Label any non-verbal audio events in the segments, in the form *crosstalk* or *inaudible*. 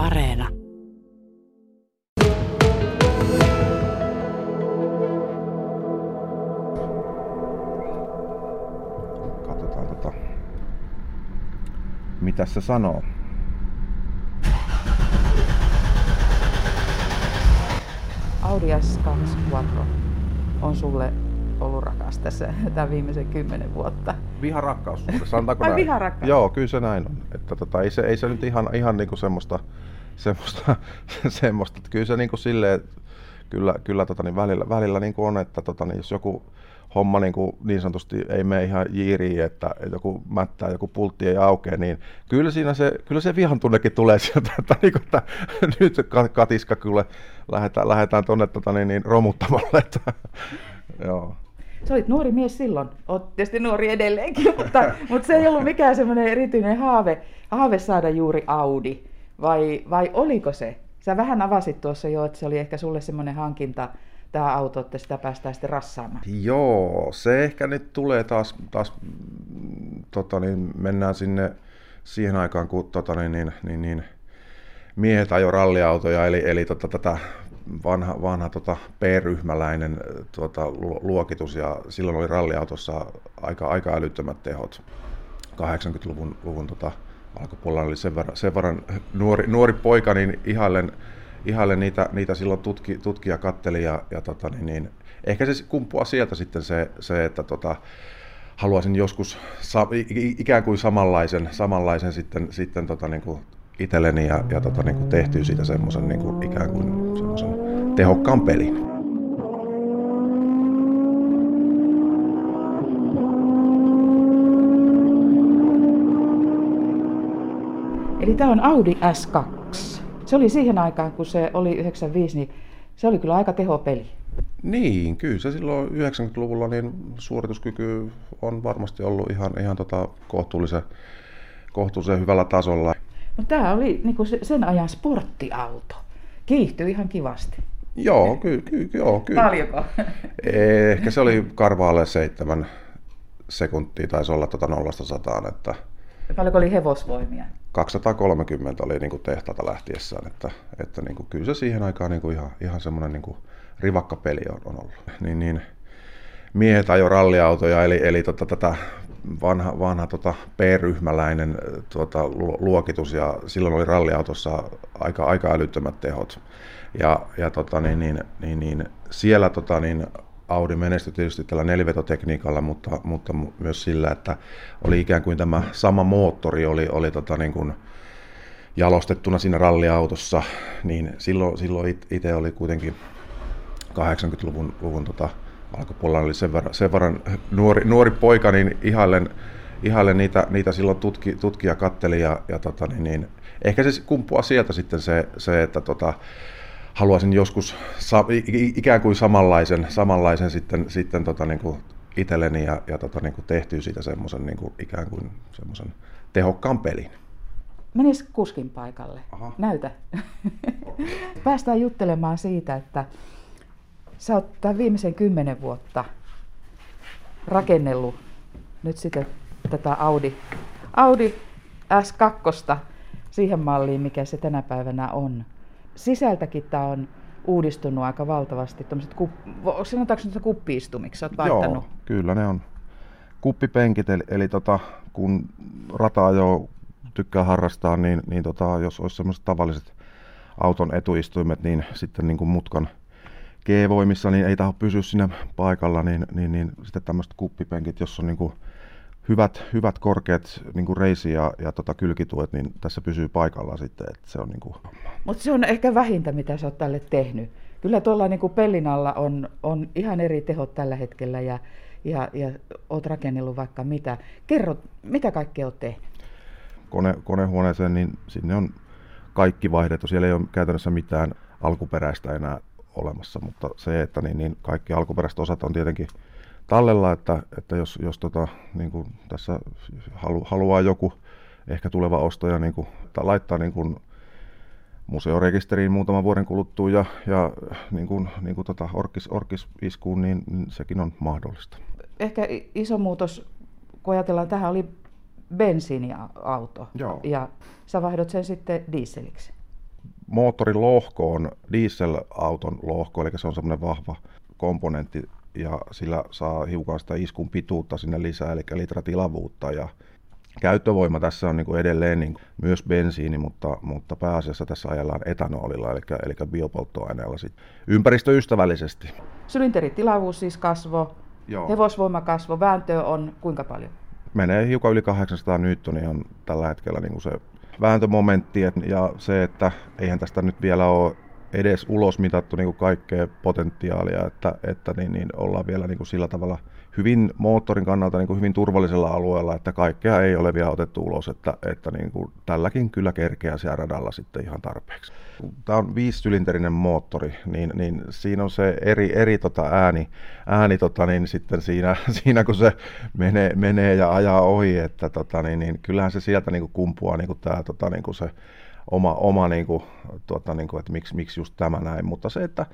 Areena. Katsotaan tota. Mitä se sanoo? Audi S2 Quattro on sulle ollut rakas tässä *laughs* tämän viimeisen kymmenen vuotta. Viha rakkaussuhde, sanotaanko *laughs* näin? viharakkaus. Joo, kyllä se näin on. Että tota, ei, se, ei se nyt ihan, ihan niinku semmoista, *laughs* semmoista, semmoista, että kyllä se niinku silleen, kyllä, kyllä tota, niin välillä, välillä niinku on, että tota, niin jos joku homma niin, kuin niin sanotusti ei mene ihan jiiriin, että joku mättää, joku pultti ei aukea, niin kyllä siinä se, kyllä se vihan tunnekin tulee sieltä, että, niin kuin, että nyt katiska kyllä lähdetään, lähdetään tuonne tota, niin, niin, romuttamalle. Että, joo. Sä olit nuori mies silloin, oot tietysti nuori edelleenkin, *laughs* mutta, mutta se ei ollut mikään semmoinen erityinen haave, haave saada juuri Audi, vai, vai oliko se? Sä vähän avasit tuossa jo, että se oli ehkä sulle semmoinen hankinta, tämä auto, että sitä päästään sitten rassaamaan. Joo, se ehkä nyt tulee taas, taas tota niin, mennään sinne siihen aikaan, kun tota niin, niin, niin, niin, miehet ajo ralliautoja, eli, eli tota, tätä vanha, vanha tota P-ryhmäläinen tota, lu- luokitus, ja silloin oli ralliautossa aika, aika älyttömät tehot. 80-luvun luvun, tota, alkupuolella oli sen verran, sen verran nuori, nuori poika, niin ihailen, ihailen niitä, niitä silloin tutki, tutkija katteli ja, ja tota, niin, niin, ehkä se kumpuaa sieltä sitten se, se että tota, haluaisin joskus sa, ikään kuin samanlaisen, samanlaisen sitten, sitten tota, niin kuin itselleni ja, ja tota, niin kuin tehtyä siitä semmoisen niin kuin, ikään kuin semmoisen tehokkaan pelin. Eli tämä on Audi S2. Se oli siihen aikaan, kun se oli 95, niin se oli kyllä aika tehopeli. Niin, kyllä se silloin 90-luvulla niin suorituskyky on varmasti ollut ihan, ihan tota kohtuullisen, kohtuullisen hyvällä tasolla. No tämä oli niin se, sen ajan sporttiauto. Kiihtyi ihan kivasti. Joo, kyllä, kyllä, joo, kyllä. Paljonko? Ehkä se oli karvaalle seitsemän sekuntia, taisi olla tuota nollasta sataan, että Paljonko oli hevosvoimia? 230 oli niin kuin tehtaalta lähtiessään, että, että niin kuin, kyllä se siihen aikaan niin kuin ihan, ihan semmoinen niin kuin rivakka peli on, on ollut. Niin, niin, miehet ajo ralliautoja, eli, eli tota, tätä vanha, vanha tota P-ryhmäläinen lu- luokitus, ja silloin oli ralliautossa aika, aika älyttömät tehot. Ja, ja tota, niin, niin, niin, niin, siellä tota, niin, Audi menestyi tietysti tällä nelivetotekniikalla, mutta, mutta mu- myös sillä, että oli ikään kuin tämä sama moottori oli, oli tota, niin kuin jalostettuna siinä ralliautossa, niin silloin, silloin itse oli kuitenkin 80-luvun luvun, tota, alkupuolella oli sen verran, sen verran nuori, nuori poika, niin ihailen, ihailen niitä, niitä silloin tutki, tutkija katteli ja, ja tota, niin, niin, ehkä se kumpuaa sieltä sitten se, se että tota, haluaisin joskus sa, ikään kuin samanlaisen, samanlaisen sitten, sitten tota, niin kuin itselleni ja, ja tota, niin kuin tehtyä siitä semmoisen niin kuin, ikään kuin semmoisen tehokkaan pelin. Menis kuskin paikalle. Aha. Näytä. *laughs* Päästään juttelemaan siitä, että sä oot tämän viimeisen kymmenen vuotta rakennellut nyt sitten tätä Audi, Audi S2 siihen malliin, mikä se tänä päivänä on. Sisältäkin tämä on uudistunut aika valtavasti. Tuommoiset kup, sanotaanko nyt kuppiistumiksi? Vaihtanut. Joo, kyllä ne on kuppipenkit, eli, eli tota, kun rataa jo tykkää harrastaa, niin, niin tota, jos olisi semmoiset tavalliset auton etuistuimet, niin sitten niin kuin mutkan G-voimissa niin ei taho pysyä siinä paikalla, niin, niin, niin sitten tämmöiset kuppipenkit, jos on niin kuin hyvät, hyvät korkeat niin kuin reisi- ja, ja tota kylkituet, niin tässä pysyy paikallaan sitten, että se on niin kuin, Mutta se on ehkä vähintä, mitä sä oot tälle tehnyt. Kyllä tuolla niin kuin pellin alla on, on ihan eri tehot tällä hetkellä ja, ja, ja oot rakennellut vaikka mitä. Kerro, mitä kaikkea oot tehnyt? kone, konehuoneeseen, niin sinne on kaikki vaihdettu. Siellä ei ole käytännössä mitään alkuperäistä enää olemassa, mutta se, että niin, niin kaikki alkuperäiset osat on tietenkin tallella, että, että jos, jos tota, niin kuin tässä halu, haluaa joku ehkä tuleva ostaja niin kuin, tai laittaa niin kuin museorekisteriin muutaman vuoden kuluttua ja, ja niin kuin, niin kuin tota orkis, orkis iskuun, niin, niin sekin on mahdollista. Ehkä iso muutos, kun ajatellaan, tähän oli bensiiniauto. Joo. Ja sä vaihdot sen sitten dieseliksi. Moottorin lohko on dieselauton lohko, eli se on semmoinen vahva komponentti ja sillä saa hiukan sitä iskun pituutta sinne lisää, eli litratilavuutta ja käyttövoima tässä on niin edelleen niin myös bensiini, mutta, mutta pääasiassa tässä ajellaan etanolilla, eli, eli biopolttoaineella sit ympäristöystävällisesti. Sylinteritilavuus siis kasvo, Joo. hevosvoima kasvo, vääntö on kuinka paljon? Menee hiukan yli 800 newtonia on tällä hetkellä niin kuin se vääntömomentti ja se, että eihän tästä nyt vielä ole edes ulos mitattu niin kuin kaikkea potentiaalia, että, että niin, niin ollaan vielä niin kuin sillä tavalla hyvin moottorin kannalta niin kuin hyvin turvallisella alueella, että kaikkea ei ole vielä otettu ulos, että, että niin kuin tälläkin kyllä kerkeää siellä radalla sitten ihan tarpeeksi. Tämä on viisisylinterinen moottori, niin, niin siinä on se eri, eri tota ääni, ääni tota, niin sitten siinä, *laughs* siinä, kun se menee, menee ja ajaa ohi, että tota, niin, niin kyllähän se sieltä niin kuin kumpuaa niin kuin tämä, tota, niin kuin se oma, oma niin kuin, tuota, niin kuin, että miksi, miksi just tämä näin, mutta se, että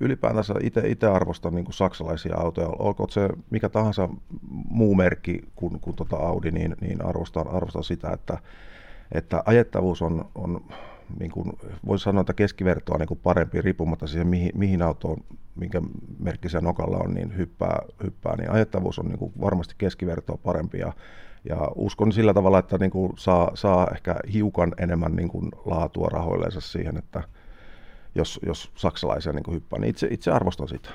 ylipäätänsä itse arvostan niin kuin saksalaisia autoja, olkoon se mikä tahansa muu merkki kuin, kuin tuota Audi, niin, niin arvostan, arvostan sitä, että, että ajettavuus on, on niin kuin, voisi sanoa, että keskivertoa niin kuin parempi riippumatta siihen, mihin, mihin autoon, minkä merkki se nokalla on, niin hyppää, hyppää niin ajettavuus on niin kuin varmasti keskivertoa parempi ja ja uskon sillä tavalla, että niin kuin saa, saa ehkä hiukan enemmän niin kuin laatua rahoilleensa siihen, että jos, jos saksalaisia niin kuin hyppää, niin itse, itse arvostan sitä.